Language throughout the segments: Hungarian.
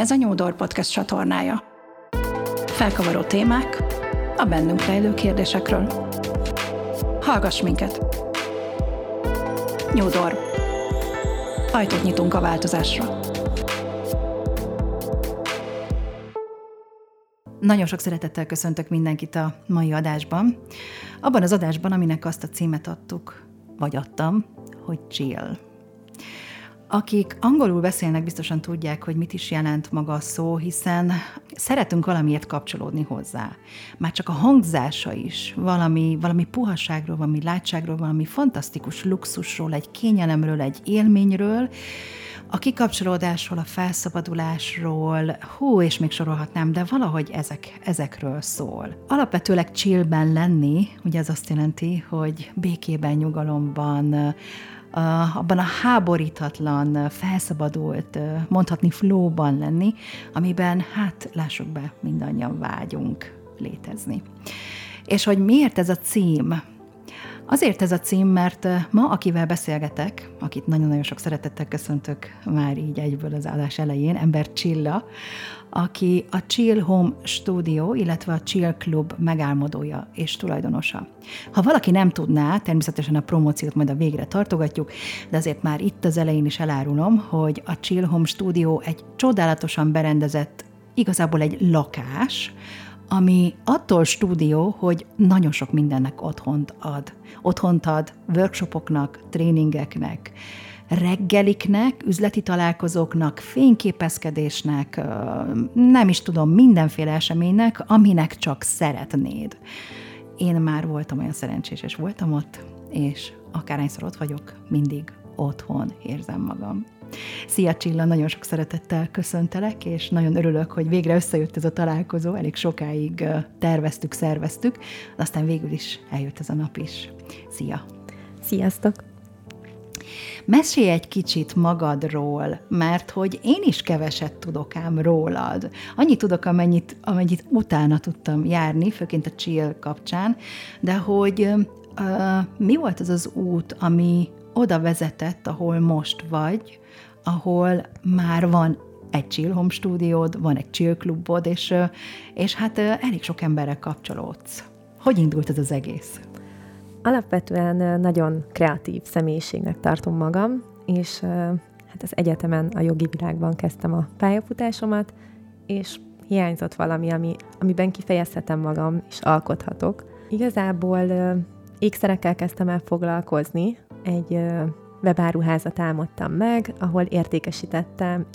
Ez a Nyúdor Podcast csatornája. Felkavaró témák a bennünk rejlő kérdésekről. Hallgass minket! Nyúdor. Ajtót nyitunk a változásra. Nagyon sok szeretettel köszöntök mindenkit a mai adásban. Abban az adásban, aminek azt a címet adtuk, vagy adtam, hogy chill. Akik angolul beszélnek, biztosan tudják, hogy mit is jelent maga a szó, hiszen szeretünk valamiért kapcsolódni hozzá. Már csak a hangzása is valami, valami puhaságról, valami látságról, valami fantasztikus luxusról, egy kényelemről, egy élményről, a kikapcsolódásról, a felszabadulásról, hú, és még sorolhatnám, de valahogy ezek, ezekről szól. Alapvetőleg chillben lenni, ugye az azt jelenti, hogy békében, nyugalomban, abban a háborítatlan, felszabadult, mondhatni flóban lenni, amiben, hát lássuk be, mindannyian vágyunk létezni. És hogy miért ez a cím? Azért ez a cím, mert ma, akivel beszélgetek, akit nagyon-nagyon sok szeretettel köszöntök már így egyből az állás elején, ember Csilla, aki a Chill Home Studio, illetve a Chill Club megálmodója és tulajdonosa. Ha valaki nem tudná, természetesen a promóciót majd a végre tartogatjuk, de azért már itt az elején is elárulom, hogy a Chill Home Studio egy csodálatosan berendezett, igazából egy lakás, ami attól stúdió, hogy nagyon sok mindennek otthont ad. Otthont ad workshopoknak, tréningeknek, reggeliknek, üzleti találkozóknak, fényképezkedésnek, nem is tudom, mindenféle eseménynek, aminek csak szeretnéd. Én már voltam olyan szerencsés, és voltam ott, és akárhányszor ott vagyok, mindig otthon érzem magam. Szia Csilla, nagyon sok szeretettel köszöntelek, és nagyon örülök, hogy végre összejött ez a találkozó, elég sokáig terveztük, szerveztük, aztán végül is eljött ez a nap is. Szia! Sziasztok! Mesélj egy kicsit magadról, mert hogy én is keveset tudok ám rólad. Annyit tudok, amennyit, amennyit utána tudtam járni, főként a chill kapcsán, de hogy uh, mi volt az az út, ami oda vezetett, ahol most vagy, ahol már van egy chill home stúdiód, van egy chill klubod, és, és hát elég sok emberrel kapcsolódsz. Hogy indult ez az egész? Alapvetően nagyon kreatív személyiségnek tartom magam, és hát az egyetemen a jogi világban kezdtem a pályafutásomat, és hiányzott valami, ami, amiben kifejezhetem magam, és alkothatok. Igazából ékszerekkel kezdtem el foglalkozni, egy webáruházat álmodtam meg, ahol értékesítettem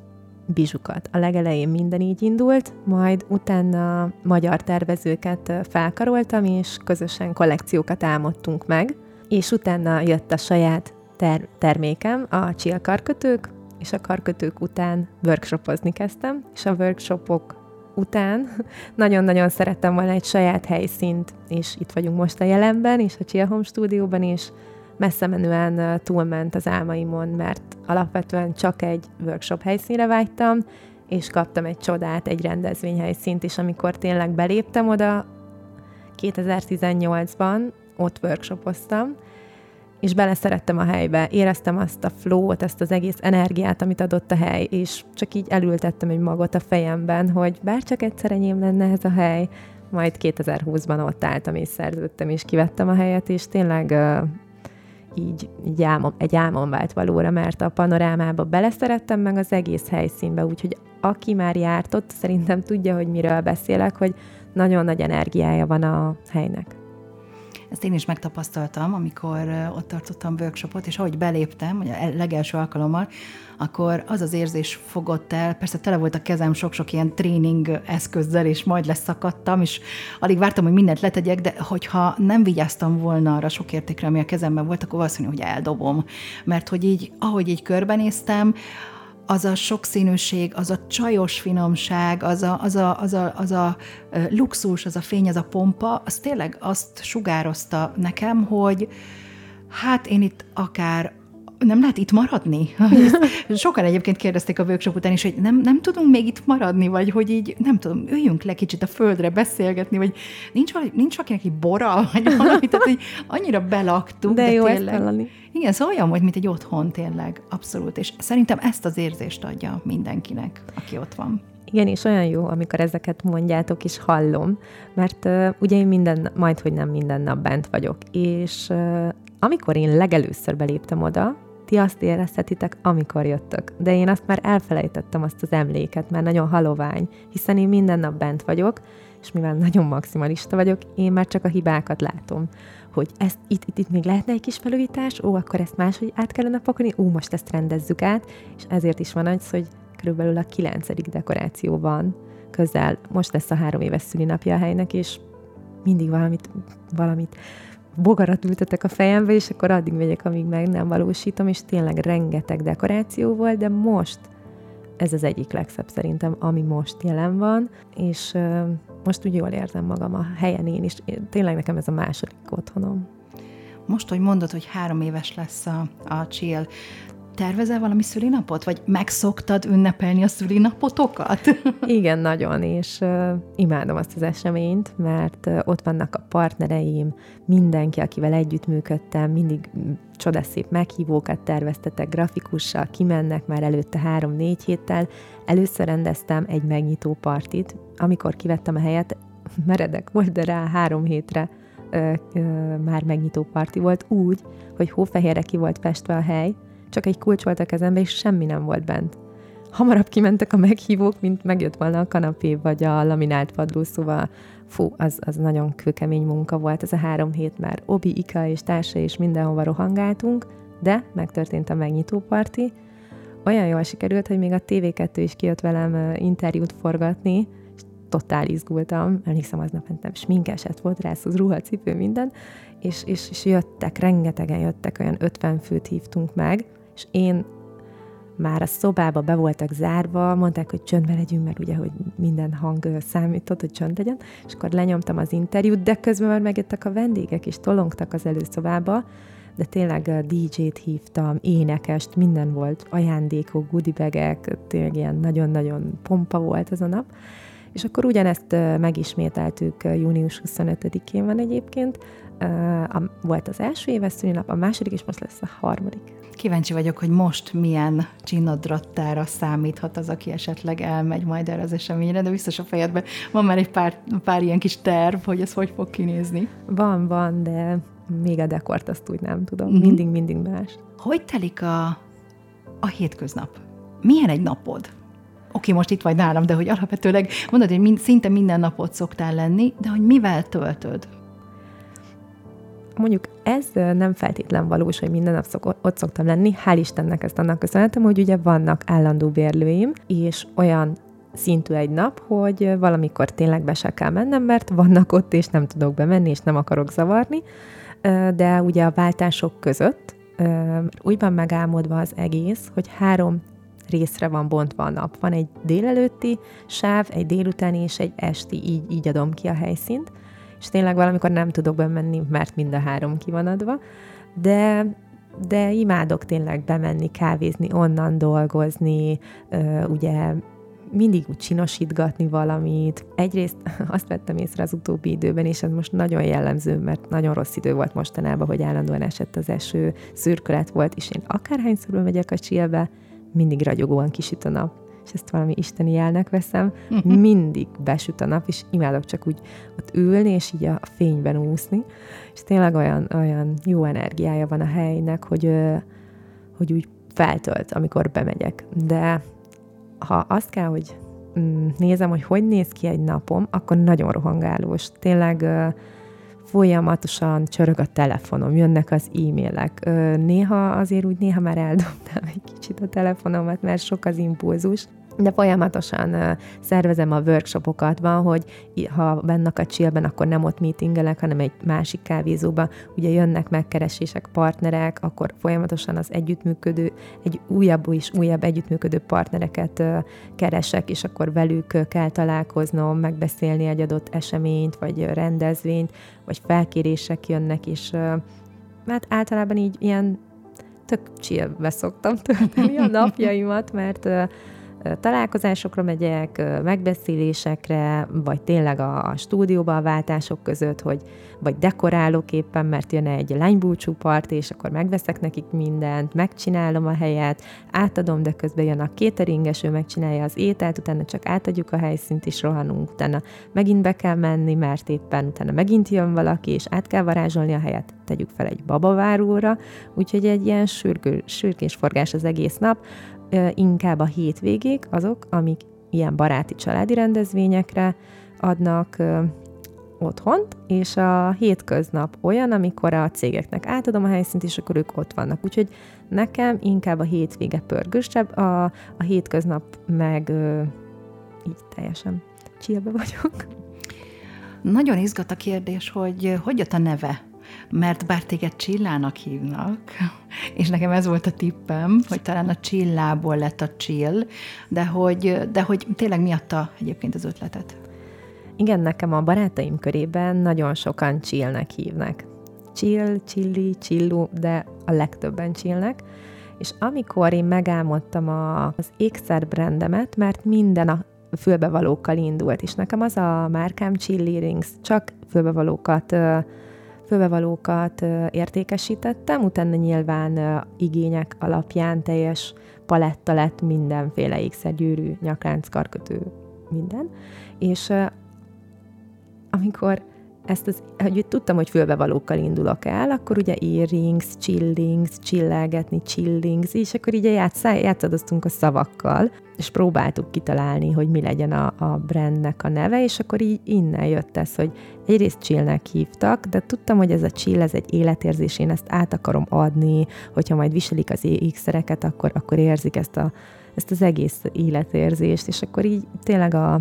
bizsukat. A legelején minden így indult, majd utána magyar tervezőket felkaroltam, és közösen kollekciókat álmodtunk meg, és utána jött a saját ter- termékem, a chill karkötők, és a karkötők után workshopozni kezdtem, és a workshopok után nagyon-nagyon szerettem volna egy saját helyszínt, és itt vagyunk most a jelenben, és a Chill Home stúdióban is, messze menően túlment az álmaimon, mert alapvetően csak egy workshop helyszínre vágytam, és kaptam egy csodát, egy rendezvényhelyszínt is, amikor tényleg beléptem oda. 2018-ban, ott workshopoztam, és beleszerettem a helybe, éreztem azt a flow-t, ezt az egész energiát, amit adott a hely, és csak így elültettem egy magot a fejemben, hogy bár csak egyszer enyém lenne ez a hely, majd 2020-ban ott álltam és szerződtem, és kivettem a helyet, és tényleg így, így álmom, egy álmom vált valóra, mert a panorámába beleszerettem meg az egész helyszínbe, úgyhogy aki már járt ott, szerintem tudja, hogy miről beszélek, hogy nagyon nagy energiája van a helynek. Ezt én is megtapasztaltam, amikor ott tartottam workshopot, és ahogy beléptem, a legelső alkalommal, akkor az az érzés fogott el, persze tele volt a kezem sok-sok ilyen tréning eszközzel, és majd leszakadtam, és alig vártam, hogy mindent letegyek, de hogyha nem vigyáztam volna arra sok értékre, ami a kezemben volt, akkor valószínű, hogy eldobom. Mert hogy így, ahogy így körbenéztem, az a sokszínűség, az a csajos finomság, az a, az a, az a, az a luxus, az a fény, az a pompa, az tényleg azt sugározta nekem, hogy hát én itt akár nem lehet itt maradni? Sokan egyébként kérdezték a workshop után is, hogy nem, nem tudunk még itt maradni, vagy hogy így, nem tudom, üljünk le kicsit a földre beszélgetni, vagy nincs, nincs akinek egy bora, vagy valami, tehát hogy annyira belaktunk. De, de jó tényleg, ezt Igen, szóval olyan hogy mint egy otthon tényleg, abszolút. És szerintem ezt az érzést adja mindenkinek, aki ott van. Igen, és olyan jó, amikor ezeket mondjátok, és hallom, mert uh, ugye én minden, majd, hogy nem minden nap bent vagyok, és uh, amikor én legelőször beléptem oda, ti azt érezhetitek, amikor jöttök. De én azt már elfelejtettem, azt az emléket, mert nagyon halovány, hiszen én minden nap bent vagyok, és mivel nagyon maximalista vagyok, én már csak a hibákat látom hogy ezt, itt, itt, itt még lehetne egy kis felújítás, ó, akkor ezt máshogy át kellene pakolni, ó, most ezt rendezzük át, és ezért is van az, hogy körülbelül a kilencedik dekoráció van közel, most lesz a három éves szülinapja a helynek, és mindig valamit, valamit bogarat ültetek a fejembe, és akkor addig megyek, amíg meg nem valósítom, és tényleg rengeteg dekoráció volt, de most ez az egyik legszebb szerintem, ami most jelen van, és most úgy jól érzem magam a helyen én is. Tényleg nekem ez a második otthonom. Most, hogy mondod, hogy három éves lesz a, a chill, tervezel valami szülinapot? Vagy megszoktad ünnepelni a szülinapotokat? Igen, nagyon, és uh, imádom azt az eseményt, mert uh, ott vannak a partnereim, mindenki, akivel együttműködtem, mindig csodaszép meghívókat terveztetek grafikussal, kimennek már előtte három-négy héttel. Először rendeztem egy megnyitó partit, amikor kivettem a helyet, meredek volt, de rá három hétre ö, ö, már megnyitó parti volt, úgy, hogy hófehérre ki volt festve a hely, csak egy kulcs volt a kezembe, és semmi nem volt bent. Hamarabb kimentek a meghívók, mint megjött volna a kanapé, vagy a laminált padló, szóval fú, az, az nagyon kőkemény munka volt ez a három hét már. Obi, Ika és társa is mindenhova rohangáltunk, de megtörtént a megnyitó parti. Olyan jól sikerült, hogy még a TV2 is kijött velem interjút forgatni, és totál izgultam. Emlékszem, aznap mentem sminkeset volt, rászóz ruhacipő, minden, és, és, és jöttek, rengetegen jöttek, olyan 50 főt hívtunk meg, és én már a szobába be voltak zárva, mondták, hogy csöndbe legyünk, mert ugye, hogy minden hang számított, hogy csönd legyen, és akkor lenyomtam az interjút, de közben már megjöttek a vendégek, és tolongtak az előszobába, de tényleg DJ-t hívtam, énekest, minden volt, ajándékok, goodibegek, tényleg ilyen nagyon-nagyon pompa volt ez a nap. És akkor ugyanezt megismételtük június 25-én van egyébként, volt az első éves szülinap, a második, és most lesz a harmadik. Kíváncsi vagyok, hogy most milyen csinadrattára számíthat az, aki esetleg elmegy majd erre az eseményre, de biztos a fejedben van már egy pár, pár ilyen kis terv, hogy ez hogy fog kinézni. Van, van, de még a dekort azt úgy nem tudom. Mm-hmm. Mindig, mindig más. Hogy telik a, a hétköznap? Milyen egy napod? Oké, most itt vagy nálam, de hogy alapvetőleg mondod, hogy mind, szinte minden napot szoktál lenni, de hogy mivel töltöd? mondjuk ez nem feltétlen valós, hogy minden nap szok, ott szoktam lenni. Hál' Istennek ezt annak köszönhetem, hogy ugye vannak állandó bérlőim, és olyan szintű egy nap, hogy valamikor tényleg be se kell mennem, mert vannak ott, és nem tudok bemenni, és nem akarok zavarni. De ugye a váltások között úgy van megálmodva az egész, hogy három részre van bontva a nap. Van egy délelőtti sáv, egy délutáni és egy esti, így, így adom ki a helyszínt és tényleg valamikor nem tudok bemenni, mert mind a három ki van adva, de de imádok tényleg bemenni, kávézni, onnan dolgozni, ugye mindig úgy csinosítgatni valamit. Egyrészt azt vettem észre az utóbbi időben, és ez most nagyon jellemző, mert nagyon rossz idő volt mostanában, hogy állandóan esett az eső, szürkület volt, és én akárhányszor megyek a csillbe, mindig ragyogóan kisüt a nap és ezt valami isteni jelnek veszem, uh-huh. mindig besüt a nap, és imádok csak úgy ott ülni, és így a fényben úszni, és tényleg olyan, olyan jó energiája van a helynek, hogy, hogy úgy feltölt, amikor bemegyek. De ha azt kell, hogy mm, nézem, hogy hogy néz ki egy napom, akkor nagyon rohangálós. Tényleg folyamatosan csörög a telefonom, jönnek az e-mailek. Néha azért úgy, néha már eldobtam egy kicsit a telefonomat, mert sok az impulzus, de folyamatosan szervezem a workshopokat, van, hogy ha bennak a chillben, akkor nem ott meetingelek, hanem egy másik kávézóba, ugye jönnek megkeresések, partnerek, akkor folyamatosan az együttműködő, egy újabb és újabb együttműködő partnereket keresek, és akkor velük kell találkoznom, megbeszélni egy adott eseményt, vagy rendezvényt, vagy felkérések jönnek, és hát általában így ilyen tök chillbe szoktam tölteni a napjaimat, mert találkozásokra megyek, megbeszélésekre, vagy tényleg a, a stúdióba a váltások között, hogy vagy dekorálok éppen, mert jön egy lánybúcsú part, és akkor megveszek nekik mindent, megcsinálom a helyet, átadom, de közben jön a kéteringes, ő megcsinálja az ételt, utána csak átadjuk a helyszínt, és rohanunk, utána megint be kell menni, mert éppen utána megint jön valaki, és át kell varázsolni a helyet, tegyük fel egy babaváróra, úgyhogy egy ilyen sürgő, sürgésforgás az egész nap, inkább a hétvégék azok, amik ilyen baráti családi rendezvényekre adnak otthont, és a hétköznap olyan, amikor a cégeknek átadom a helyszínt, és akkor ők ott vannak. Úgyhogy nekem inkább a hétvége pörgősebb, a, a hétköznap meg ö, így teljesen csillbe vagyok. Nagyon izgat a kérdés, hogy hogy jött a neve mert bár téged Csillának hívnak, és nekem ez volt a tippem, hogy talán a Csillából lett a Chill, de hogy, de hogy tényleg miatta egyébként az ötletet? Igen, nekem a barátaim körében nagyon sokan Chillnek hívnak. Chill, chilli, chillu, de a legtöbben chillnek. És amikor én megálmodtam a, az ékszerbrendemet, mert minden a fülbevalókkal indult, és nekem az a márkám Chilli Rings, csak fülbevalókat főbevalókat értékesítettem, utána nyilván igények alapján teljes paletta lett mindenféle ékszergyűrű, nyaklánc, karkötő, minden. És amikor ezt az, hogy tudtam, hogy fülbevalókkal indulok el, akkor ugye earrings, chillings, csillelgetni, chillings, és akkor így játsz, játszadoztunk a szavakkal, és próbáltuk kitalálni, hogy mi legyen a, a brandnek a neve, és akkor így innen jött ez, hogy egyrészt chillnek hívtak, de tudtam, hogy ez a chill, ez egy életérzés, én ezt át akarom adni, hogyha majd viselik az ékszereket, akkor, akkor érzik ezt, a, ezt az egész életérzést, és akkor így tényleg a,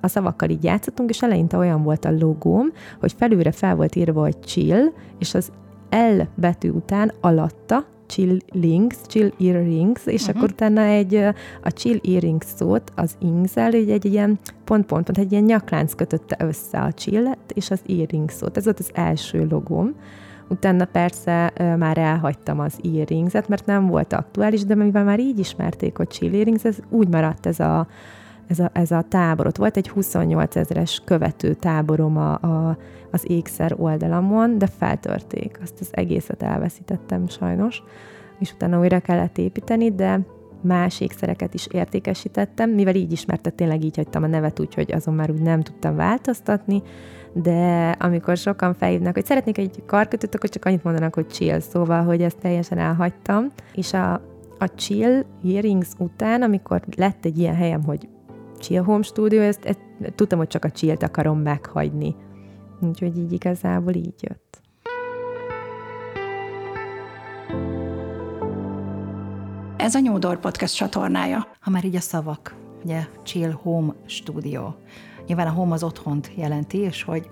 a szavakkal így játszottunk, és eleinte olyan volt a logóm, hogy felülre fel volt írva, hogy chill, és az L betű után alatta chill links, chill earrings, és uh-huh. akkor utána egy, a chill earrings szót az ingzel, egy, egy ilyen pont-pont, pont, egy ilyen nyaklánc kötötte össze a chillet és az earrings szót. Ez volt az első logóm. Utána persze már elhagytam az earrings-et, mert nem volt aktuális, de mivel már így ismerték, hogy chill earrings, ez úgy maradt ez a, ez a, ez a tábor. Ott volt egy 28 ezeres követő táborom a, a, az ékszer oldalamon, de feltörték. Azt az egészet elveszítettem sajnos, és utána újra kellett építeni, de más ékszereket is értékesítettem, mivel így ismerte, tényleg így hagytam a nevet, úgyhogy azon már úgy nem tudtam változtatni, de amikor sokan felhívnak, hogy szeretnék egy karkötőt, akkor csak annyit mondanak, hogy chill, szóval, hogy ezt teljesen elhagytam, és a, a chill earrings után, amikor lett egy ilyen helyem, hogy Chill Home Studio, ezt, ezt tudtam, hogy csak a chill akarom meghagyni. Úgyhogy így igazából így jött. Ez a Nyúdor Podcast csatornája. Ha már így a szavak, ugye Chill Home Studio. Nyilván a home az otthont jelenti, és hogy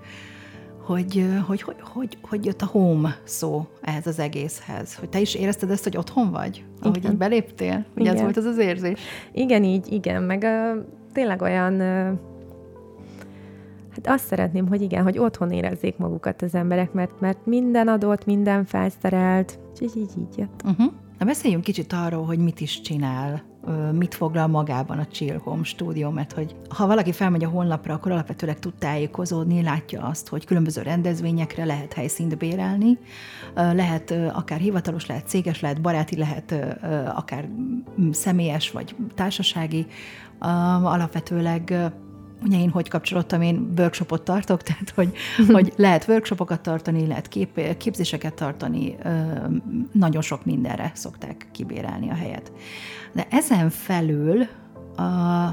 hogy, hogy, hogy, hogy, hogy jött a home szó ehhez az egészhez? Hogy te is érezted ezt, hogy otthon vagy? Ahogy igen. így beléptél? Ugye ez volt az az érzés? Igen, így, igen. Meg uh, tényleg olyan, hát azt szeretném, hogy igen, hogy otthon érezzék magukat az emberek, mert, mert minden adott, minden felszerelt, úgyhogy így, így jött. Uh-huh. Na beszéljünk kicsit arról, hogy mit is csinál, mit foglal magában a Chill Home stúdió, mert hogy ha valaki felmegy a honlapra, akkor alapvetőleg tud tájékozódni, látja azt, hogy különböző rendezvényekre lehet helyszínt bérelni, lehet akár hivatalos, lehet céges, lehet baráti, lehet akár személyes vagy társasági, alapvetőleg ugye én hogy kapcsolódtam, én workshopot tartok, tehát hogy, hogy lehet workshopokat tartani, lehet kép, képzéseket tartani, nagyon sok mindenre szokták kibérelni a helyet. De ezen felül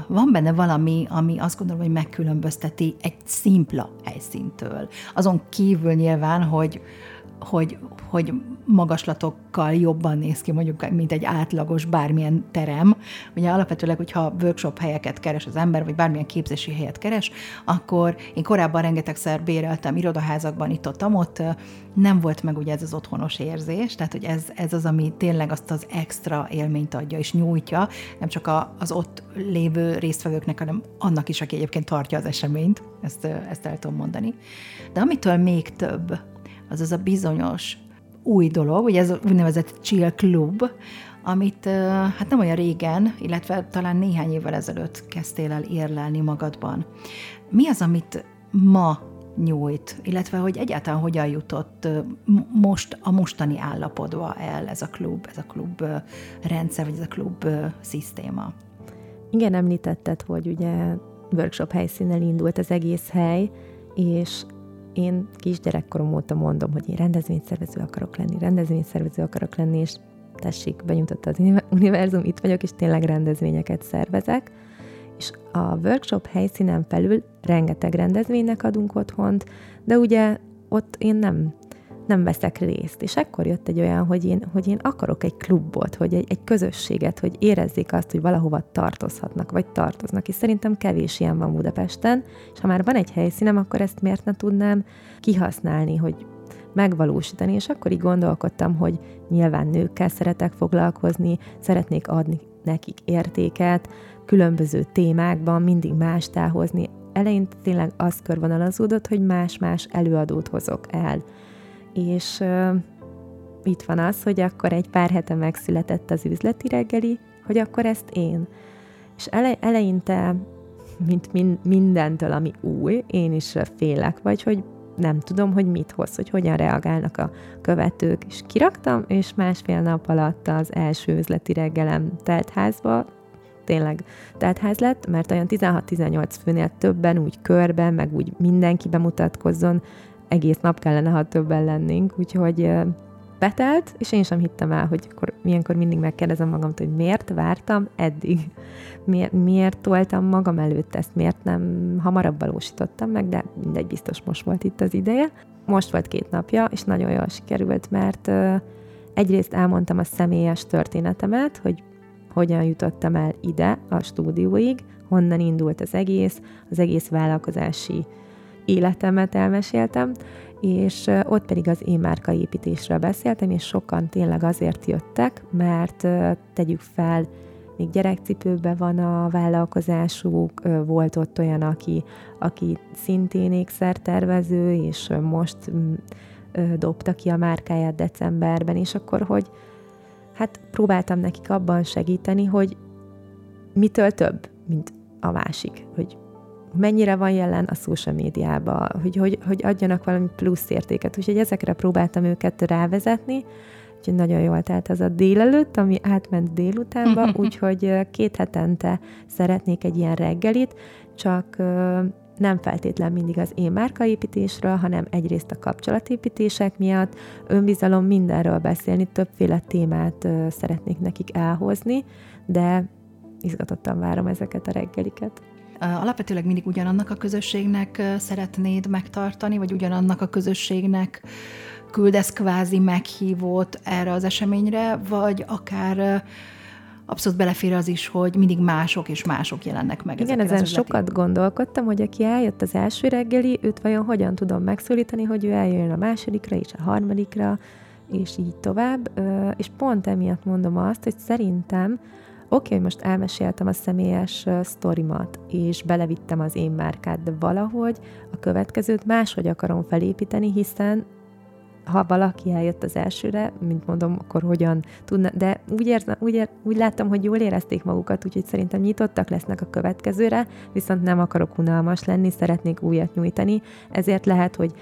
van benne valami, ami azt gondolom, hogy megkülönbözteti egy szimpla helyszíntől. Azon kívül nyilván, hogy, hogy, hogy magaslatokkal jobban néz ki mondjuk, mint egy átlagos bármilyen terem. Ugye alapvetőleg, hogyha workshop helyeket keres az ember, vagy bármilyen képzési helyet keres, akkor én korábban rengetegszer béreltem irodaházakban, itt ott, ott nem volt meg ugye ez az otthonos érzés, tehát hogy ez, ez az, ami tényleg azt az extra élményt adja és nyújtja, nem csak a, az ott lévő résztvevőknek, hanem annak is, aki egyébként tartja az eseményt, ezt, ezt el tudom mondani. De amitől még több, az az a bizonyos új dolog, ugye ez a úgynevezett chill club, amit hát nem olyan régen, illetve talán néhány évvel ezelőtt kezdtél el érlelni magadban. Mi az, amit ma nyújt, illetve hogy egyáltalán hogyan jutott most a mostani állapotba el ez a klub, ez a klub rendszer, vagy ez a klub szisztéma? Igen, említetted, hogy ugye workshop helyszínen indult az egész hely, és én kisgyerekkorom óta mondom, hogy én rendezvényszervező akarok lenni, rendezvényszervező akarok lenni, és tessék, benyújtotta az univerzum, itt vagyok, és tényleg rendezvényeket szervezek. És a workshop helyszínen felül rengeteg rendezvénynek adunk otthont, de ugye ott én nem nem veszek részt. És ekkor jött egy olyan, hogy én, hogy én akarok egy klubot, hogy egy, egy közösséget, hogy érezzék azt, hogy valahova tartozhatnak, vagy tartoznak. És szerintem kevés ilyen van Budapesten, és ha már van egy helyszínem, akkor ezt miért ne tudnám kihasználni, hogy megvalósítani, és akkor így gondolkodtam, hogy nyilván nőkkel szeretek foglalkozni, szeretnék adni nekik értéket, különböző témákban mindig más táhozni. Eleinte tényleg az körvonalazódott, hogy más-más előadót hozok el és uh, itt van az, hogy akkor egy pár hete megszületett az üzleti reggeli, hogy akkor ezt én. És ele, eleinte, mint min, mindentől, ami új, én is félek, vagy hogy nem tudom, hogy mit hoz, hogy hogyan reagálnak a követők. És kiraktam, és másfél nap alatt az első üzleti reggelem teltházba, tényleg teltház lett, mert olyan 16-18 főnél többen, úgy körben, meg úgy mindenki bemutatkozzon, egész nap kellene, ha többen lennénk, úgyhogy betelt, és én sem hittem el, hogy akkor, milyenkor mindig megkérdezem magamtól, hogy miért vártam eddig, miért, miért toltam magam előtt ezt, miért nem hamarabb valósítottam meg, de mindegy, biztos most volt itt az ideje. Most volt két napja, és nagyon jól sikerült, mert egyrészt elmondtam a személyes történetemet, hogy hogyan jutottam el ide a stúdióig, honnan indult az egész, az egész vállalkozási életemet elmeséltem, és ott pedig az én márkaépítésről beszéltem, és sokan tényleg azért jöttek, mert tegyük fel, még gyerekcipőben van a vállalkozásuk, volt ott olyan, aki, aki szintén ékszertervező, és most dobta ki a márkáját decemberben, és akkor, hogy hát próbáltam nekik abban segíteni, hogy mitől több, mint a másik, hogy mennyire van jelen a social médiában, hogy, hogy, hogy adjanak valami plusz értéket. Úgyhogy ezekre próbáltam őket rávezetni, úgyhogy nagyon jól telt az a délelőtt, ami átment délutánba, úgyhogy két hetente szeretnék egy ilyen reggelit, csak nem feltétlen mindig az én márkaépítésről, hanem egyrészt a kapcsolatépítések miatt, önbizalom mindenről beszélni, többféle témát szeretnék nekik elhozni, de izgatottan várom ezeket a reggeliket alapvetőleg mindig ugyanannak a közösségnek szeretnéd megtartani, vagy ugyanannak a közösségnek küldesz kvázi meghívót erre az eseményre, vagy akár abszolút belefér az is, hogy mindig mások és mások jelennek meg. Igen, ezen sokat gondolkodtam, hogy aki eljött az első reggeli, őt vajon hogyan tudom megszólítani, hogy ő eljön a másodikra és a harmadikra, és így tovább. És pont emiatt mondom azt, hogy szerintem oké, okay, most elmeséltem a személyes sztorimat, és belevittem az én márkát, de valahogy. A következőt máshogy akarom felépíteni, hiszen ha valaki eljött az elsőre, mint mondom, akkor hogyan tudna, de úgy, érzem, úgy, ér, úgy láttam, hogy jól érezték magukat, úgyhogy szerintem nyitottak lesznek a következőre, viszont nem akarok unalmas lenni, szeretnék újat nyújtani, ezért lehet, hogy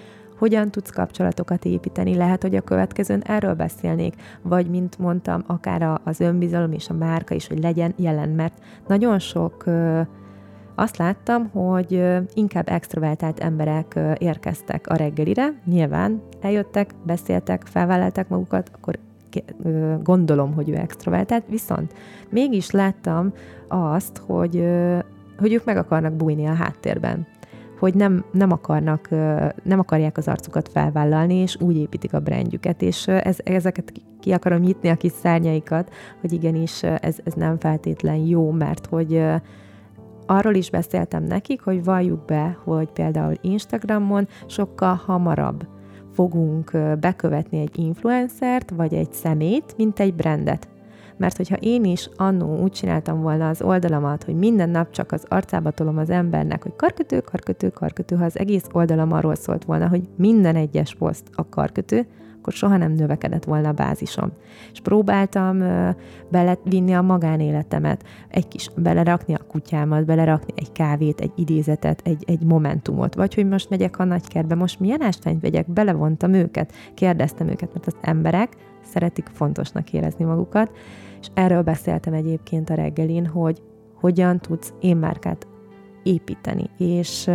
hogyan tudsz kapcsolatokat építeni. Lehet, hogy a következőn erről beszélnék, vagy mint mondtam, akár az önbizalom és a márka is, hogy legyen jelen, mert nagyon sok azt láttam, hogy inkább extrovertált emberek érkeztek a reggelire, nyilván eljöttek, beszéltek, felvállalták magukat, akkor gondolom, hogy ő extrovertált, viszont mégis láttam azt, hogy, hogy ők meg akarnak bújni a háttérben hogy nem, nem, akarnak, nem akarják az arcukat felvállalni, és úgy építik a brandjüket, és ez, ezeket ki akarom nyitni a kis szárnyaikat, hogy igenis ez, ez nem feltétlen jó, mert hogy arról is beszéltem nekik, hogy valljuk be, hogy például Instagramon sokkal hamarabb fogunk bekövetni egy influencert, vagy egy szemét, mint egy brandet. Mert hogyha én is annó úgy csináltam volna az oldalamat, hogy minden nap csak az arcába tolom az embernek, hogy karkötő, karkötő, karkötő, ha az egész oldalam arról szólt volna, hogy minden egyes poszt a karkötő, akkor soha nem növekedett volna a bázisom. És próbáltam belevinni a magánéletemet, egy kis, belerakni a kutyámat, belerakni egy kávét, egy idézetet, egy, egy momentumot, vagy hogy most megyek a nagykertbe, most milyen ástányt vegyek, belevontam őket, kérdeztem őket, mert az emberek szeretik fontosnak érezni magukat, és erről beszéltem egyébként a reggelin, hogy hogyan tudsz én márkát építeni, és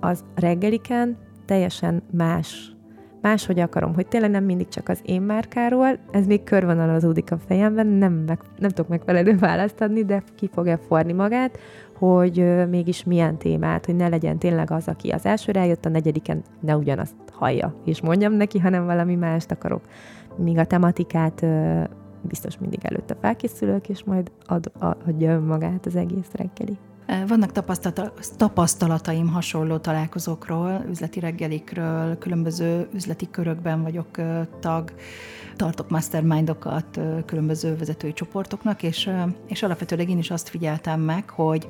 az reggeliken teljesen más máshogy akarom, hogy tényleg nem mindig csak az én márkáról, ez még körvonalazódik a fejemben, nem, meg, nem tudok megfelelő választ adni, de ki fogja forni magát, hogy mégis milyen témát, hogy ne legyen tényleg az, aki az elsőre eljött, a negyediken ne ugyanazt hallja, és mondjam neki, hanem valami mást akarok. Míg a tematikát biztos mindig előtte felkészülök, és majd ad, adja önmagát az egész reggeli. Vannak tapasztalataim hasonló találkozókról, üzleti reggelikről, különböző üzleti körökben vagyok tag, tartok mastermindokat különböző vezetői csoportoknak, és, és alapvetőleg én is azt figyeltem meg, hogy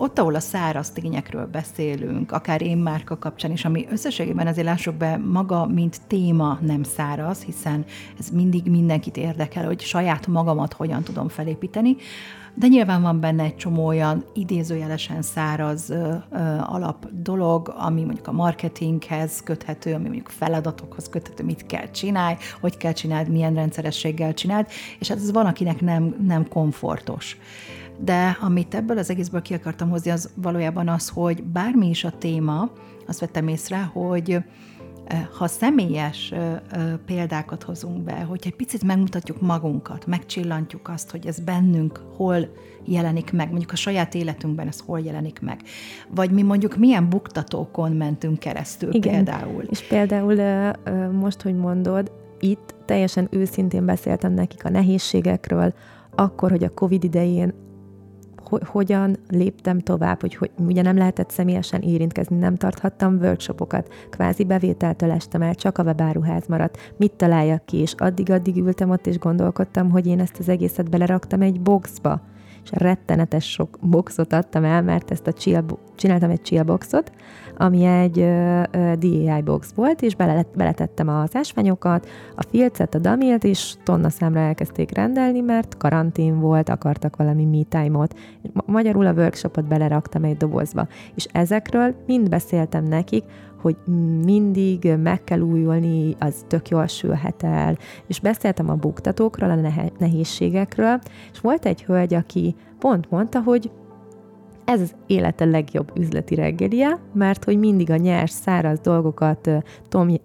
ott, ahol a száraz tényekről beszélünk, akár én márka kapcsán is, ami összességében azért lássuk be, maga, mint téma nem száraz, hiszen ez mindig mindenkit érdekel, hogy saját magamat hogyan tudom felépíteni, de nyilván van benne egy csomó olyan idézőjelesen száraz ö, ö, alap dolog, ami mondjuk a marketinghez köthető, ami mondjuk feladatokhoz köthető, mit kell csinálni, hogy kell csináld, milyen rendszerességgel csináld, és hát ez van, akinek nem, nem komfortos. De amit ebből az egészből ki akartam hozni, az valójában az, hogy bármi is a téma, azt vettem észre, hogy ha személyes példákat hozunk be, hogyha egy picit megmutatjuk magunkat, megcsillantjuk azt, hogy ez bennünk hol jelenik meg, mondjuk a saját életünkben ez hol jelenik meg, vagy mi mondjuk milyen buktatókon mentünk keresztül Igen. például. És például most, hogy mondod, itt teljesen őszintén beszéltem nekik a nehézségekről, akkor, hogy a Covid idején hogyan léptem tovább, hogy, hogy ugye nem lehetett személyesen érintkezni, nem tarthattam workshopokat, kvázi bevételtől estem el, csak a webáruház maradt, mit találjak ki, és addig-addig ültem ott, és gondolkodtam, hogy én ezt az egészet beleraktam egy boxba, és rettenetes sok boxot adtam el, mert ezt a chill, csináltam egy chill boxot, ami egy uh, DAI box volt, és bele, beletettem az ásványokat, a filcet, a damilt, és tonna számra elkezdték rendelni, mert karantén volt, akartak valami me time-ot. Magyarul a workshopot beleraktam egy dobozba. És ezekről mind beszéltem nekik, hogy mindig meg kell újulni, az tök jól sülhet el, és beszéltem a buktatókról, a nehézségekről, és volt egy hölgy, aki pont mondta, hogy ez az élete legjobb üzleti reggelie, mert hogy mindig a nyers, száraz dolgokat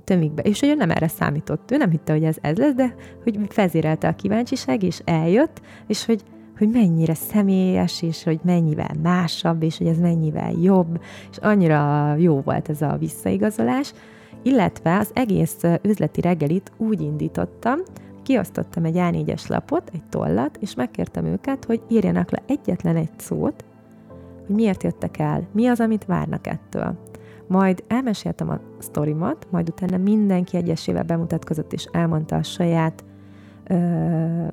tömik be, és hogy ő nem erre számított, ő nem hitte, hogy ez ez lesz, de hogy vezérelte a kíváncsiság, és eljött, és hogy hogy mennyire személyes, és hogy mennyivel másabb, és hogy ez mennyivel jobb, és annyira jó volt ez a visszaigazolás, illetve az egész üzleti reggelit úgy indítottam, kiosztottam egy A4-es lapot, egy tollat, és megkértem őket, hogy írjanak le egyetlen egy szót, hogy miért jöttek el, mi az, amit várnak ettől. Majd elmeséltem a sztorimat, majd utána mindenki egyesével bemutatkozott és elmondta a saját ö,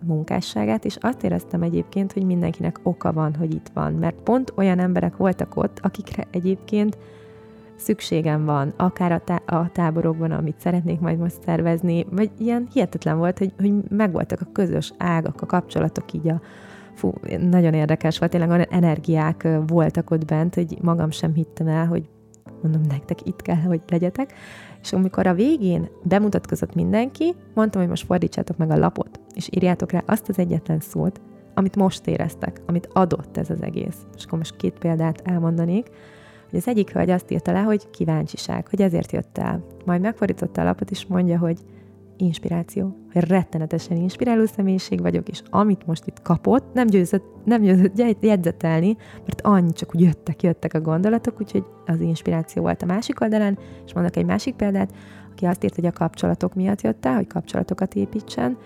munkásságát, és azt éreztem egyébként, hogy mindenkinek oka van, hogy itt van, mert pont olyan emberek voltak ott, akikre egyébként szükségem van, akár a, tá- a táborokban, amit szeretnék majd most szervezni, vagy ilyen hihetetlen volt, hogy, hogy megvoltak a közös ágak, a kapcsolatok így a, fú, nagyon érdekes volt, tényleg olyan energiák voltak ott bent, hogy magam sem hittem el, hogy mondom, nektek itt kell, hogy legyetek. És amikor a végén bemutatkozott mindenki, mondtam, hogy most fordítsátok meg a lapot, és írjátok rá azt az egyetlen szót, amit most éreztek, amit adott ez az egész. És akkor most két példát elmondanék, hogy az egyik hölgy azt írta le, hogy kíváncsiság, hogy ezért jött el. Majd megfordította a lapot, és mondja, hogy inspiráció, rettenetesen inspiráló személyiség vagyok, és amit most itt kapott, nem győzött, nem győzött jegyzetelni, mert annyi csak úgy jöttek, jöttek a gondolatok, úgyhogy az inspiráció volt a másik oldalán, és mondok egy másik példát, aki azt írt, hogy a kapcsolatok miatt jött el, hogy kapcsolatokat építsen,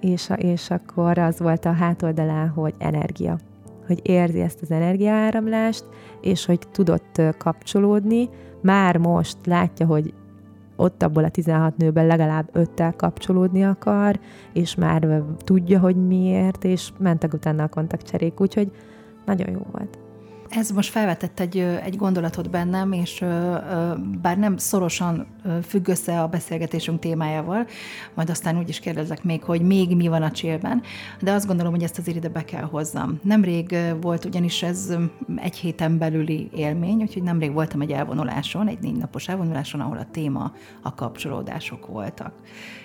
és, és akkor az volt a hátoldalán, hogy energia. Hogy érzi ezt az energiaáramlást, és hogy tudott kapcsolódni, már most látja, hogy ott abból a 16 nőben legalább öttel kapcsolódni akar, és már tudja, hogy miért, és mentek utána a kontaktcserék, úgyhogy nagyon jó volt. Ez most felvetett egy, egy gondolatot bennem, és bár nem szorosan függ össze a beszélgetésünk témájával, majd aztán úgy is kérdezek még, hogy még mi van a csillben, de azt gondolom, hogy ezt azért ide be kell hozzam. Nemrég volt ugyanis ez egy héten belüli élmény, úgyhogy nemrég voltam egy elvonuláson, egy négy napos elvonuláson, ahol a téma a kapcsolódások voltak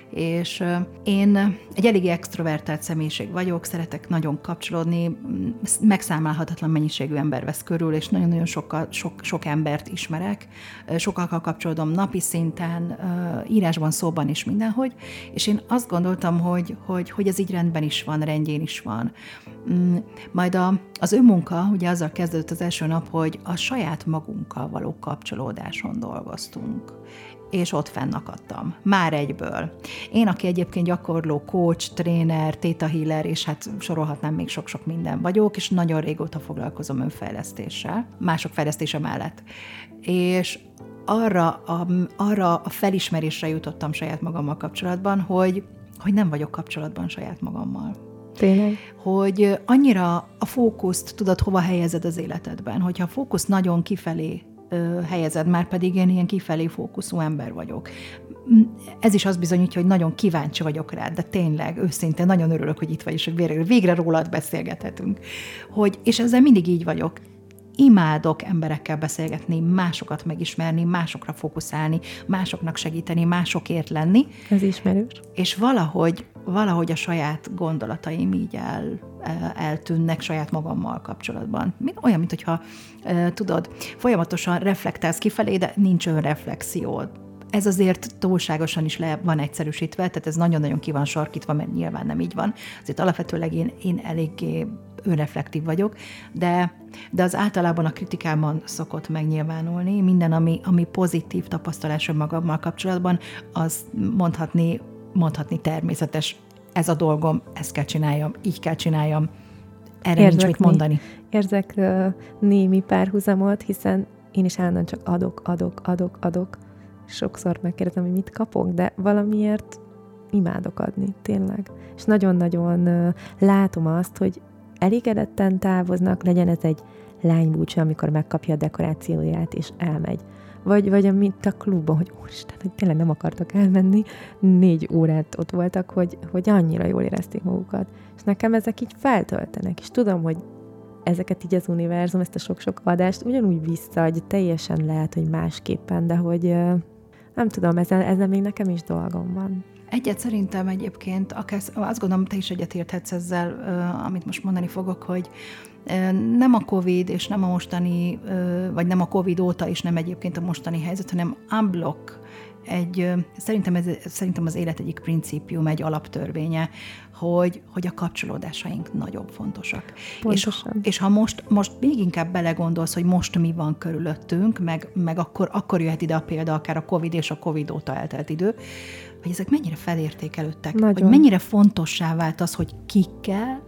és én egy eléggé extrovertált személyiség vagyok, szeretek nagyon kapcsolódni, megszámálhatatlan mennyiségű ember vesz körül, és nagyon-nagyon sokkal, sok, sok embert ismerek, sokakkal kapcsolódom napi szinten, írásban, szóban is mindenhogy, és én azt gondoltam, hogy, hogy, hogy ez így rendben is van, rendjén is van. Mm, majd a, az önmunka, ugye azzal kezdődött az első nap, hogy a saját magunkkal való kapcsolódáson dolgoztunk és ott fennakadtam. Már egyből. Én, aki egyébként gyakorló coach, tréner, theta healer, és hát sorolhatnám még sok-sok minden vagyok, és nagyon régóta foglalkozom önfejlesztéssel, mások fejlesztése mellett. És arra a, arra a felismerésre jutottam saját magammal kapcsolatban, hogy, hogy nem vagyok kapcsolatban saját magammal. Tényleg? Hogy annyira a fókuszt tudod hova helyezed az életedben, hogyha a fókusz nagyon kifelé ö, helyezed, már pedig én ilyen kifelé fókuszú ember vagyok. Ez is azt bizonyítja, hogy nagyon kíváncsi vagyok rád, de tényleg, őszintén nagyon örülök, hogy itt vagy, és hogy végre, végre rólad beszélgethetünk. Hogy, és ezzel mindig így vagyok imádok emberekkel beszélgetni, másokat megismerni, másokra fókuszálni, másoknak segíteni, másokért lenni. Ez ismerős. És valahogy, valahogy a saját gondolataim így el, eltűnnek saját magammal kapcsolatban. Olyan, mint hogyha tudod, folyamatosan reflektálsz kifelé, de nincs önreflexiód ez azért túlságosan is le van egyszerűsítve, tehát ez nagyon-nagyon ki van sarkítva, mert nyilván nem így van. Azért alapvetőleg én, én eléggé önreflektív vagyok, de, de az általában a kritikában szokott megnyilvánulni. Minden, ami, ami pozitív tapasztalás magammal kapcsolatban, az mondhatni, mondhatni természetes. Ez a dolgom, ezt kell csináljam, így kell csináljam. Erre Érzek nincs mit mondani. Érzek uh, némi párhuzamot, hiszen én is állandóan csak adok, adok, adok, adok. Sokszor megkérdezem, hogy mit kapok, de valamiért imádok adni, tényleg. És nagyon-nagyon uh, látom azt, hogy elégedetten távoznak, legyen ez egy lánybúcsa, amikor megkapja a dekorációját és elmegy. Vagy, vagy amit a klubban, hogy úristen, hogy tényleg nem akartak elmenni, négy órát ott voltak, hogy, hogy annyira jól érezték magukat. És nekem ezek így feltöltenek, és tudom, hogy ezeket így az univerzum, ezt a sok-sok adást ugyanúgy hogy teljesen lehet, hogy másképpen, de hogy nem tudom, ezzel, ezzel még nekem is dolgom van. Egyet szerintem egyébként, akár, azt gondolom, te is egyetérthetsz ezzel, amit most mondani fogok, hogy nem a COVID, és nem a mostani, vagy nem a COVID óta, és nem egyébként a mostani helyzet, hanem unblock egy, szerintem, ez, szerintem az élet egyik principium, egy alaptörvénye, hogy, hogy a kapcsolódásaink nagyon fontosak. És, és ha most, most még inkább belegondolsz, hogy most mi van körülöttünk, meg, meg akkor, akkor jöhet ide a példa, akár a COVID és a COVID óta eltelt idő, hogy ezek mennyire felértékelődtek, Nagyon. hogy mennyire fontossá vált az, hogy kikkel,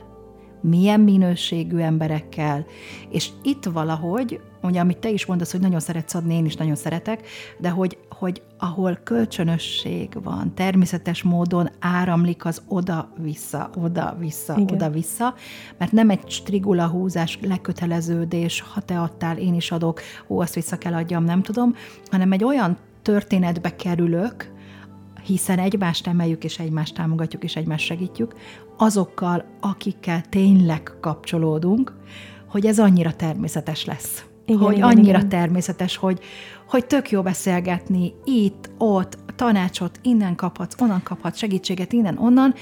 milyen minőségű emberekkel, és itt valahogy, ugye, amit te is mondasz, hogy nagyon szeretsz adni, én is nagyon szeretek, de hogy, hogy ahol kölcsönösség van, természetes módon áramlik az oda-vissza, oda-vissza, Igen. oda-vissza, mert nem egy strigula húzás, leköteleződés, ha te adtál, én is adok, ó, azt vissza kell adjam, nem tudom, hanem egy olyan történetbe kerülök, hiszen egymást emeljük, és egymást támogatjuk, és egymást segítjük, azokkal, akikkel tényleg kapcsolódunk, hogy ez annyira természetes lesz. Igen, hogy igen, annyira igen. természetes, hogy, hogy tök jó beszélgetni itt, ott, tanácsot innen kaphatsz, onnan kaphatsz, segítséget innen, onnan,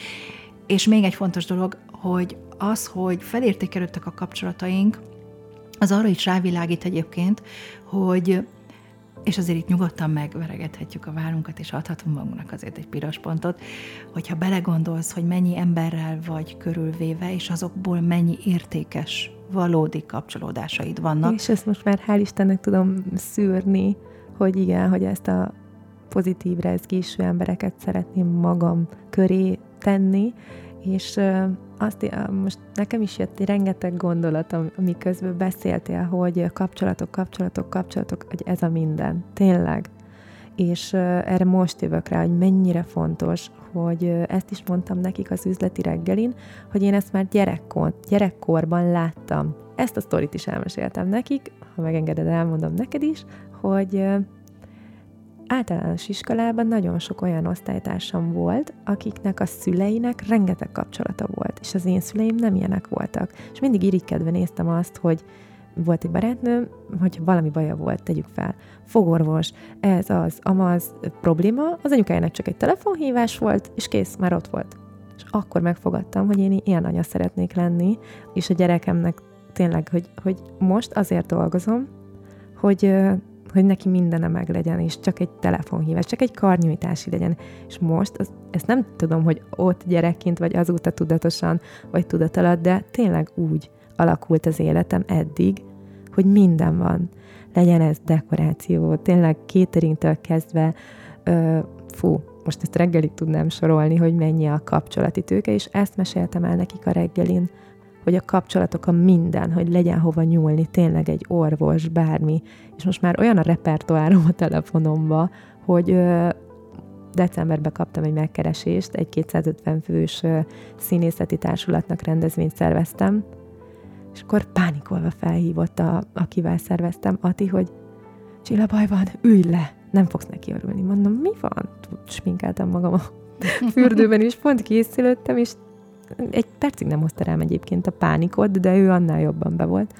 és még egy fontos dolog, hogy az, hogy felértékelődtek a kapcsolataink, az arra is rávilágít egyébként, hogy és azért itt nyugodtan megveregethetjük a vállunkat, és adhatunk magunknak azért egy piros pontot, hogyha belegondolsz, hogy mennyi emberrel vagy körülvéve, és azokból mennyi értékes, valódi kapcsolódásaid vannak. És ezt most már hál' Istennek tudom szűrni, hogy igen, hogy ezt a pozitív rezgésű embereket szeretném magam köré tenni, és azt, most nekem is jött rengeteg gondolat, ami közben beszéltél, hogy kapcsolatok, kapcsolatok, kapcsolatok, hogy ez a minden. Tényleg. És erre most jövök rá, hogy mennyire fontos, hogy ezt is mondtam nekik az üzleti reggelin, hogy én ezt már gyerekkor, gyerekkorban láttam, ezt a sztorit is elmeséltem nekik, ha megengeded, elmondom neked is, hogy általános iskolában nagyon sok olyan osztálytársam volt, akiknek a szüleinek rengeteg kapcsolata volt, és az én szüleim nem ilyenek voltak. És mindig irigykedve néztem azt, hogy volt egy barátnőm, hogyha valami baja volt, tegyük fel, fogorvos, ez az, amaz probléma, az anyukájának csak egy telefonhívás volt, és kész, már ott volt. És akkor megfogadtam, hogy én ilyen anya szeretnék lenni, és a gyerekemnek tényleg, hogy, hogy most azért dolgozom, hogy, hogy neki mindene meg legyen, és csak egy telefonhívás, csak egy karnyújtási legyen. És most az, ezt nem tudom, hogy ott gyerekként, vagy azóta tudatosan, vagy tudat de tényleg úgy alakult az életem eddig, hogy minden van. Legyen ez dekoráció, tényleg cateringtől kezdve, ö, fú, most ezt reggelig tudnám sorolni, hogy mennyi a kapcsolati tőke, és ezt meséltem el nekik a reggelin, hogy a kapcsolatok a minden, hogy legyen hova nyúlni, tényleg egy orvos, bármi. És most már olyan a repertoárom a telefonomba, hogy ö, decemberben kaptam egy megkeresést, egy 250 fős ö, színészeti társulatnak rendezvényt szerveztem, és akkor pánikolva felhívott, a, akivel szerveztem, Ati, hogy Csilla, baj van, ülj le, nem fogsz neki örülni. Mondom, mi van? Sminkeltem magam a fürdőben, és pont készülöttem, és egy percig nem hozta rám egyébként a pánikot, de ő annál jobban be volt.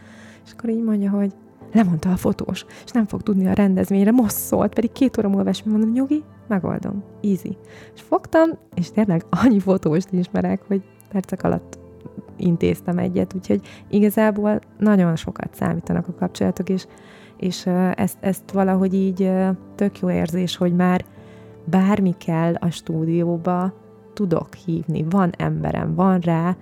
És akkor így mondja, hogy lemondta a fotós, és nem fog tudni a rendezvényre, most szólt, pedig két óra múlva mondom, nyugi, megoldom, easy. És fogtam, és tényleg annyi fotóst ismerek, hogy percek alatt intéztem egyet, úgyhogy igazából nagyon sokat számítanak a kapcsolatok, és, és ezt, ezt valahogy így tök jó érzés, hogy már bármi kell a stúdióba, tudok hívni, van emberem, van rá,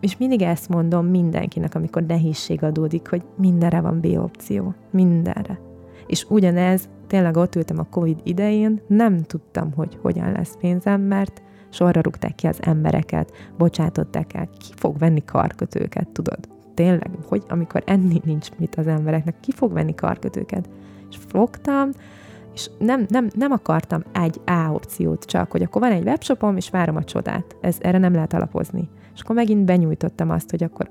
és mindig ezt mondom mindenkinek, amikor nehézség adódik, hogy mindenre van B opció. Mindenre. És ugyanez, tényleg ott ültem a Covid idején, nem tudtam, hogy hogyan lesz pénzem, mert sorra rúgták ki az embereket, bocsátották el, ki fog venni karkötőket, tudod? Tényleg, hogy amikor enni nincs mit az embereknek, ki fog venni karkötőket? És fogtam, és nem, nem, nem akartam egy A opciót csak, hogy akkor van egy webshopom, és várom a csodát. Ez, erre nem lehet alapozni. És akkor megint benyújtottam azt, hogy akkor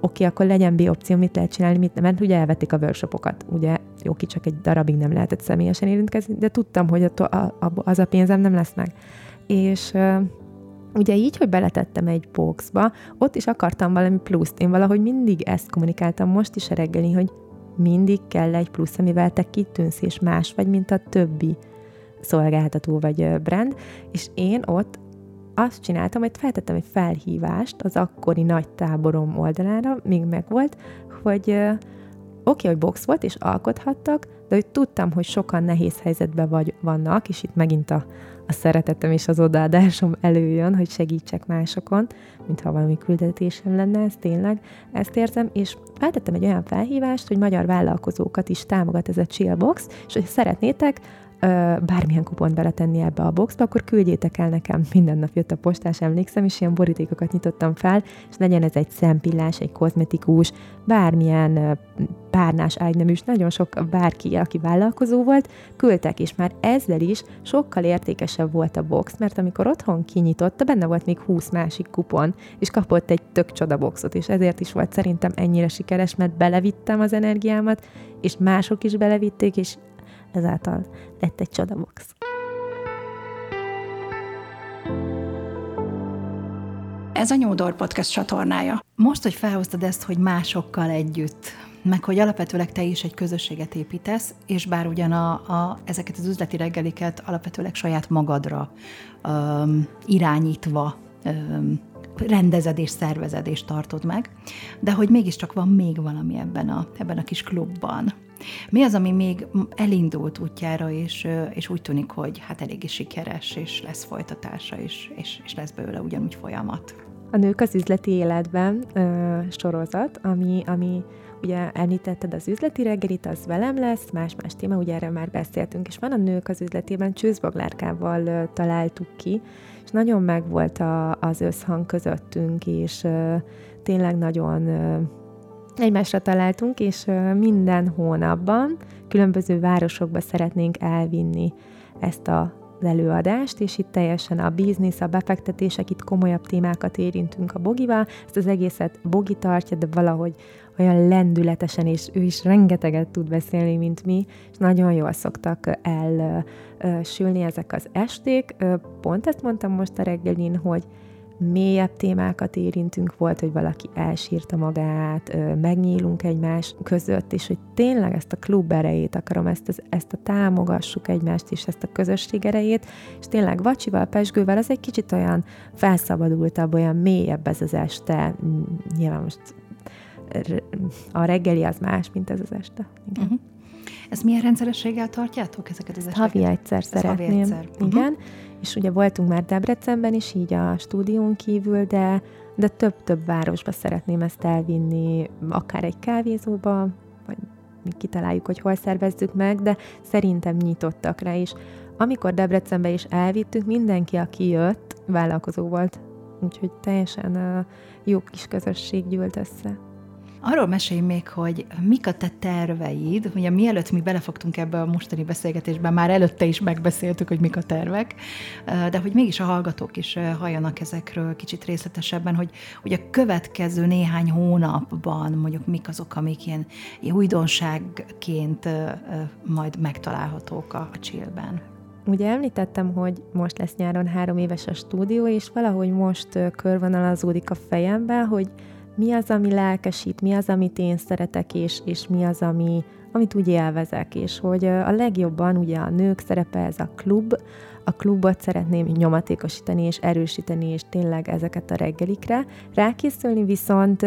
oké, akkor legyen B opció, mit lehet csinálni, mit nem, mert ugye elvették a workshopokat. Ugye, jó, ki csak egy darabig nem lehetett személyesen érintkezni, de tudtam, hogy a, a, az a pénzem nem lesz meg és ugye így, hogy beletettem egy boxba, ott is akartam valami pluszt. Én valahogy mindig ezt kommunikáltam most is a reggeli, hogy mindig kell egy plusz, amivel te kitűnsz, és más vagy, mint a többi szolgáltató vagy brand, és én ott azt csináltam, hogy feltettem egy felhívást az akkori nagy táborom oldalára, még megvolt, hogy oké, okay, hogy box volt, és alkothattak, de hogy tudtam, hogy sokan nehéz helyzetben vagy, vannak, és itt megint a, a szeretetem és az odaadásom előjön, hogy segítsek másokon, mintha valami küldetésem lenne, ez tényleg, ezt érzem, és feltettem egy olyan felhívást, hogy magyar vállalkozókat is támogat ez a Chillbox, és hogy szeretnétek, bármilyen kupont beletenni ebbe a boxba, akkor küldjétek el nekem. Minden nap jött a postás, emlékszem, és ilyen borítékokat nyitottam fel, és legyen ez egy szempillás, egy kozmetikus, bármilyen párnás ágyneműs, nagyon sok bárki, aki vállalkozó volt, küldtek, és már ezzel is sokkal értékesebb volt a box, mert amikor otthon kinyitotta, benne volt még 20 másik kupon, és kapott egy tök csoda boxot, és ezért is volt szerintem ennyire sikeres, mert belevittem az energiámat, és mások is belevitték, és ezáltal lett egy csodabox. Ez a Nyúdor Podcast csatornája. Most, hogy felhoztad ezt, hogy másokkal együtt, meg hogy alapvetőleg te is egy közösséget építesz, és bár ugyan a, a, ezeket az üzleti reggeliket alapvetőleg saját magadra um, irányítva um, rendezed és szervezed és tartod meg, de hogy mégiscsak van még valami ebben a, ebben a kis klubban. Mi az, ami még elindult útjára, és, és úgy tűnik, hogy hát eléggé sikeres, és lesz folytatása, és, és, és lesz belőle ugyanúgy folyamat? A Nők az üzleti életben ö, sorozat, ami, ami ugye említetted az üzleti reggelit, az velem lesz, más-más téma, ugye erről már beszéltünk, és van a Nők az üzletében, Csőzbaglárkával ö, találtuk ki, és nagyon megvolt a, az összhang közöttünk, és ö, tényleg nagyon ö, egymásra találtunk, és minden hónapban különböző városokba szeretnénk elvinni ezt a az előadást, és itt teljesen a biznisz, a befektetések, itt komolyabb témákat érintünk a Bogival. Ezt az egészet Bogi tartja, de valahogy olyan lendületesen, és ő is rengeteget tud beszélni, mint mi, és nagyon jól szoktak elsülni ezek az esték. Pont ezt mondtam most a reggelin, hogy mélyebb témákat érintünk, volt, hogy valaki elsírta magát, megnyílunk egymás között, és hogy tényleg ezt a klub erejét akarom, ezt, az, ezt a támogassuk egymást, és ezt a közösség erejét, és tényleg vacsival, pesgővel, az egy kicsit olyan felszabadultabb, olyan mélyebb ez az este. Nyilván most a reggeli az más, mint ez az este. Igen. Uh-huh. Ezt milyen rendszerességgel tartjátok ezeket az esteket? Havi egyszer Ez szeretném. Havi egyszer. Igen. Uh-huh és ugye voltunk már Debrecenben is, így a stúdión kívül, de, de több-több városba szeretném ezt elvinni, akár egy kávézóba, vagy mi kitaláljuk, hogy hol szervezzük meg, de szerintem nyitottak rá is. Amikor Debrecenbe is elvittük, mindenki, aki jött, vállalkozó volt. Úgyhogy teljesen jó kis közösség gyűlt össze. Arról mesélj még, hogy mik a te terveid, ugye mielőtt mi belefogtunk ebbe a mostani beszélgetésbe, már előtte is megbeszéltük, hogy mik a tervek, de hogy mégis a hallgatók is halljanak ezekről kicsit részletesebben, hogy, hogy a következő néhány hónapban mondjuk mik azok, amik ilyen újdonságként majd megtalálhatók a, a. Ugye említettem, hogy most lesz nyáron három éves a stúdió, és valahogy most körvonalazódik a fejemben, hogy mi az, ami lelkesít, mi az, amit én szeretek, és, és mi az, ami, amit úgy élvezek, és hogy a legjobban ugye a nők szerepe ez a klub, a klubot szeretném nyomatékosítani és erősíteni, és tényleg ezeket a reggelikre. Rákészülni, viszont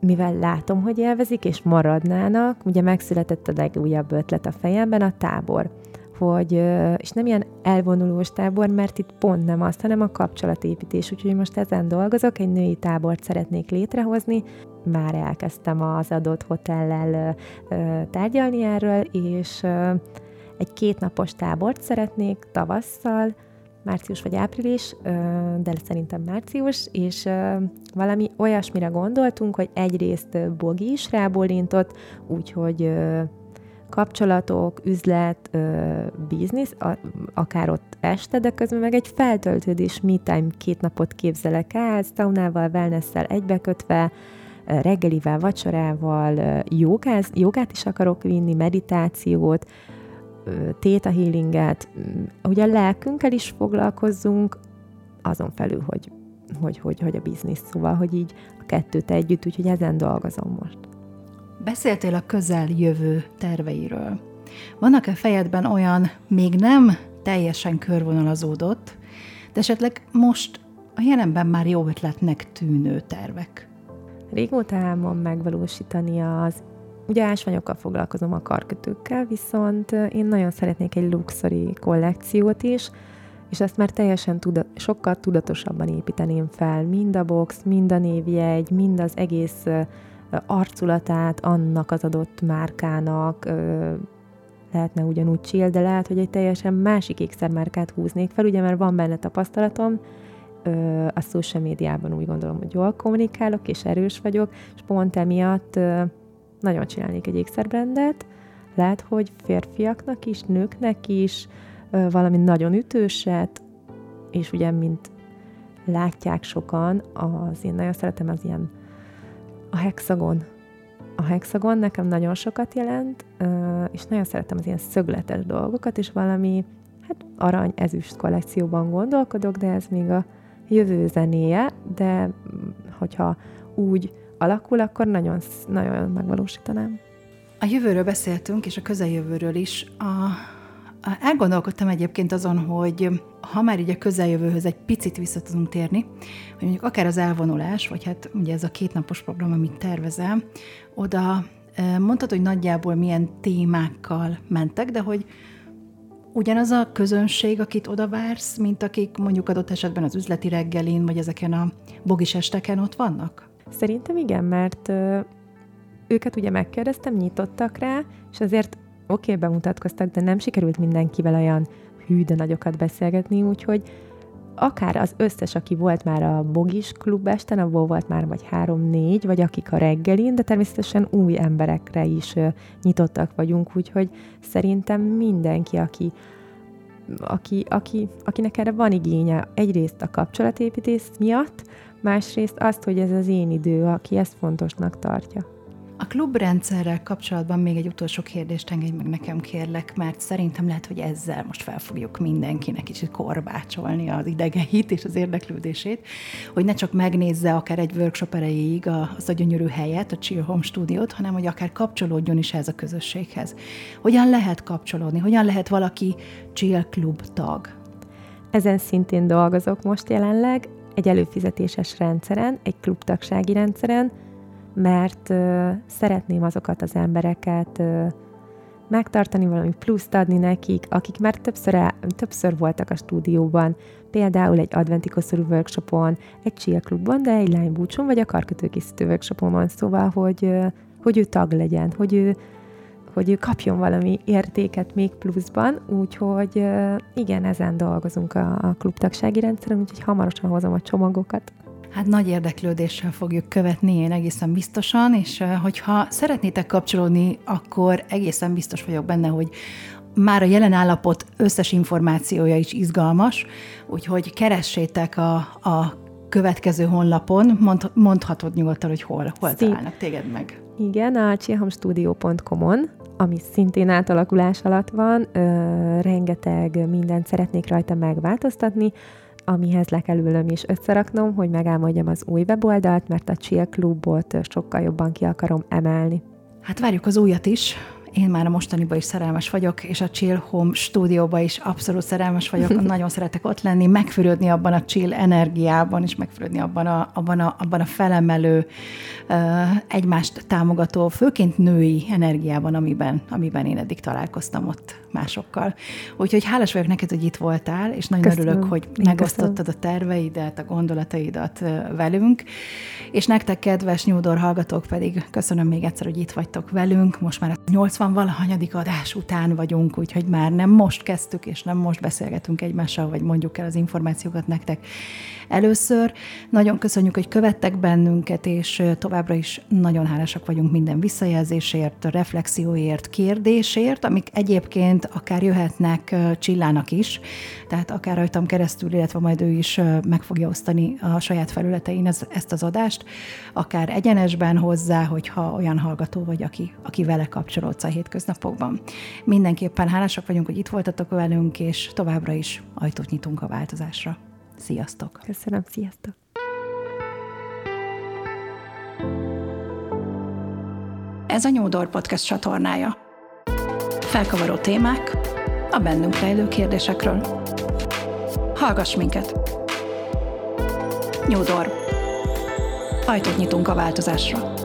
mivel látom, hogy élvezik, és maradnának, ugye megszületett a legújabb ötlet a fejemben, a tábor hogy, és nem ilyen elvonulós tábor, mert itt pont nem azt, hanem a kapcsolatépítés. Úgyhogy most ezen dolgozok, egy női tábort szeretnék létrehozni, már elkezdtem az adott hotellel tárgyalni erről, és egy kétnapos tábort szeretnék tavasszal, március vagy április, de szerintem március, és valami olyasmire gondoltunk, hogy egyrészt Bogi is rábólintott, úgyhogy kapcsolatok, üzlet, biznisz, akár ott este, de közben meg egy feltöltődés, me time, két napot képzelek el, saunával, wellness-szel egybekötve, reggelivel, vacsorával, jogáz, jogát is akarok vinni, meditációt, téta healinget, ugye a lelkünkkel is foglalkozzunk, azon felül, hogy, hogy, hogy, hogy a biznisz, szóval, hogy így a kettőt együtt, úgyhogy ezen dolgozom most. Beszéltél a közeljövő terveiről. Vannak-e fejedben olyan, még nem teljesen körvonalazódott, de esetleg most a jelenben már jó ötletnek tűnő tervek? Régóta álmom megvalósítani az Ugye ásványokkal foglalkozom a karkötőkkel, viszont én nagyon szeretnék egy luxury kollekciót is, és ezt már teljesen tuda, sokkal tudatosabban építeném fel, mind a box, mind a névjegy, mind az egész arculatát annak az adott márkának, lehetne ugyanúgy chill, de lehet, hogy egy teljesen másik ékszermárkát húznék fel, ugye mert van benne tapasztalatom, a social médiában úgy gondolom, hogy jól kommunikálok, és erős vagyok, és pont emiatt nagyon csinálnék egy ékszerbrendet, lehet, hogy férfiaknak is, nőknek is, valami nagyon ütőset, és ugye, mint látják sokan, az én nagyon szeretem az ilyen a hexagon. A hexagon nekem nagyon sokat jelent, és nagyon szeretem az ilyen szögletes dolgokat, és valami hát arany-ezüst kollekcióban gondolkodok, de ez még a jövő zenéje, de hogyha úgy alakul, akkor nagyon, nagyon megvalósítanám. A jövőről beszéltünk, és a közeljövőről is. A, Elgondolkodtam egyébként azon, hogy ha már így a közeljövőhöz egy picit vissza tudunk térni, hogy mondjuk akár az elvonulás, vagy hát ugye ez a kétnapos program, amit tervezel, oda mondtad, hogy nagyjából milyen témákkal mentek, de hogy ugyanaz a közönség, akit oda vársz, mint akik mondjuk adott esetben az üzleti reggelin, vagy ezeken a bogis esteken ott vannak? Szerintem igen, mert őket ugye megkérdeztem, nyitottak rá, és azért oké, okay, bemutatkoztak, de nem sikerült mindenkivel olyan hű, de nagyokat beszélgetni, úgyhogy akár az összes, aki volt már a Bogis klub esten, abból volt már vagy három-négy, vagy akik a reggelin, de természetesen új emberekre is nyitottak vagyunk, úgyhogy szerintem mindenki, aki, aki, aki, akinek erre van igénye, egyrészt a kapcsolatépítés miatt, másrészt azt, hogy ez az én idő, aki ezt fontosnak tartja. A klubrendszerrel kapcsolatban még egy utolsó kérdést engedj meg nekem, kérlek, mert szerintem lehet, hogy ezzel most fel fogjuk mindenkinek kicsit korbácsolni az idegeit és az érdeklődését, hogy ne csak megnézze akár egy workshop erejéig azt a gyönyörű helyet, a Chill Home stúdiót, hanem hogy akár kapcsolódjon is ez a közösséghez. Hogyan lehet kapcsolódni? Hogyan lehet valaki Chill Club tag? Ezen szintén dolgozok most jelenleg, egy előfizetéses rendszeren, egy klubtagsági rendszeren, mert ö, szeretném azokat az embereket ö, megtartani, valami pluszt adni nekik, akik már többször, el, többször voltak a stúdióban, például egy adventi koszorú workshopon, egy chia klubban, de egy lánybúcson, vagy a karkötőkészítő workshopon van, szóval, hogy, ö, hogy ő tag legyen, hogy ő, hogy ő kapjon valami értéket még pluszban, úgyhogy igen, ezen dolgozunk a, a klubtagsági rendszeren, úgyhogy hamarosan hozom a csomagokat. Hát nagy érdeklődéssel fogjuk követni, én egészen biztosan, és hogyha szeretnétek kapcsolódni, akkor egészen biztos vagyok benne, hogy már a jelen állapot összes információja is izgalmas, úgyhogy keressétek a, a következő honlapon, mond, mondhatod nyugodtan, hogy hol, hol találnak téged meg. Igen, a chilhamstudio.com-on, ami szintén átalakulás alatt van, ö, rengeteg mindent szeretnék rajta megváltoztatni, amihez le kell ülnöm és összeraknom, hogy megálmodjam az új weboldalt, mert a Chill Clubot sokkal jobban ki akarom emelni. Hát várjuk az újat is, én már a mostaniba is szerelmes vagyok, és a Chill Home stúdióba is abszolút szerelmes vagyok. Nagyon szeretek ott lenni, megfürödni abban a chill energiában, és megfürödni abban a, abban a, abban a felemelő, egymást támogató, főként női energiában, amiben, amiben én eddig találkoztam ott másokkal. Úgyhogy hálás vagyok neked, hogy itt voltál, és nagyon köszönöm. örülök, hogy én megosztottad köszönöm. a terveidet, a gondolataidat velünk. És nektek, kedves Nyúdor hallgatók pedig köszönöm még egyszer, hogy itt vagytok velünk. Most már a 80 valahanyadik adás után vagyunk, úgyhogy már nem most kezdtük, és nem most beszélgetünk egymással, vagy mondjuk el az információkat nektek először. Nagyon köszönjük, hogy követtek bennünket, és továbbra is nagyon hálásak vagyunk minden visszajelzésért, reflexióért, kérdésért, amik egyébként akár jöhetnek Csillának is, tehát akár rajtam keresztül, illetve majd ő is meg fogja osztani a saját felületein ezt az adást, akár egyenesben hozzá, hogyha olyan hallgató vagy, aki, aki vele kapcsolódsz a hétköznapokban. Mindenképpen hálásak vagyunk, hogy itt voltatok velünk, és továbbra is ajtót nyitunk a változásra. Sziasztok! Köszönöm, sziasztok! Ez a Nyúdor Podcast csatornája. Felkavaró témák a bennünk rejlő kérdésekről. Hallgass minket! Nyúdor. Ajtót nyitunk a változásra.